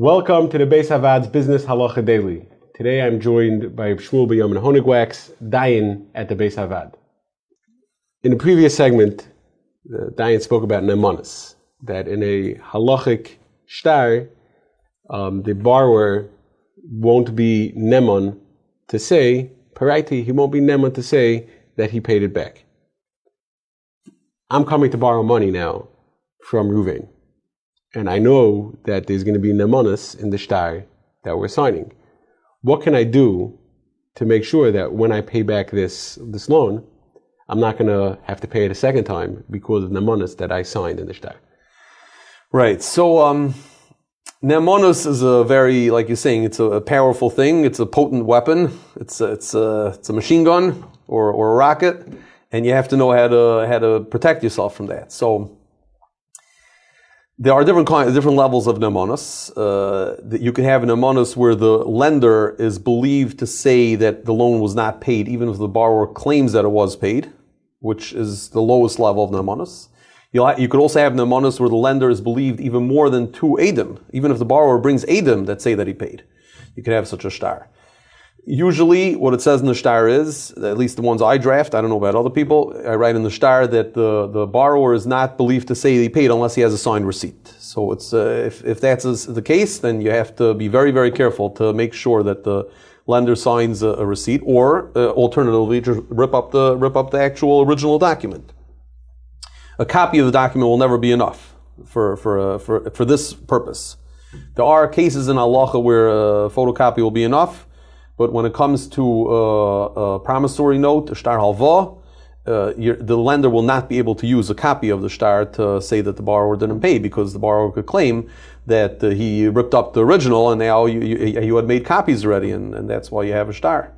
Welcome to the Beis Havad's Business Halacha Daily. Today I'm joined by Shmuel B'Yamin Honigwax, Dayan at the Beis Havad. In the previous segment, uh, Dayan spoke about Nemanis, that in a halachic shtar, um, the borrower won't be Neman to say, Paraiti, he won't be Neman to say that he paid it back. I'm coming to borrow money now from Ruvain and I know that there's going to be nemanis in the shtar that we're signing. What can I do to make sure that when I pay back this this loan, I'm not going to have to pay it a second time because of nemanis that I signed in the shtar? Right. So um, Nemanus is a very, like you're saying, it's a, a, powerful thing. It's a potent weapon. It's a, it's a, it's a machine gun or, or a rocket, and you have to know how to how to protect yourself from that. So there are different kinds, different levels of nemonis. Uh, you can have an nemonis where the lender is believed to say that the loan was not paid, even if the borrower claims that it was paid, which is the lowest level of nemonis. You could also have nemonis where the lender is believed even more than two edim, even if the borrower brings edim that say that he paid. You could have such a shtar. Usually, what it says in the shtar is, at least the ones I draft, I don't know about other people, I write in the shtar that the, the borrower is not believed to say he paid unless he has a signed receipt. So it's, uh, if, if that's the case, then you have to be very, very careful to make sure that the lender signs a, a receipt or uh, alternatively just rip up the, rip up the actual original document. A copy of the document will never be enough for, for, uh, for, for this purpose. There are cases in halacha where a photocopy will be enough. But when it comes to uh, a promissory note, a shtar halva, uh, the lender will not be able to use a copy of the shtar to say that the borrower didn't pay because the borrower could claim that uh, he ripped up the original and now you, you, you had made copies already and, and that's why you have a shtar.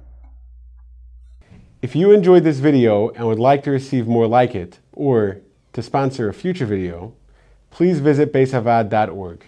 If you enjoyed this video and would like to receive more like it or to sponsor a future video, please visit beisavad.org.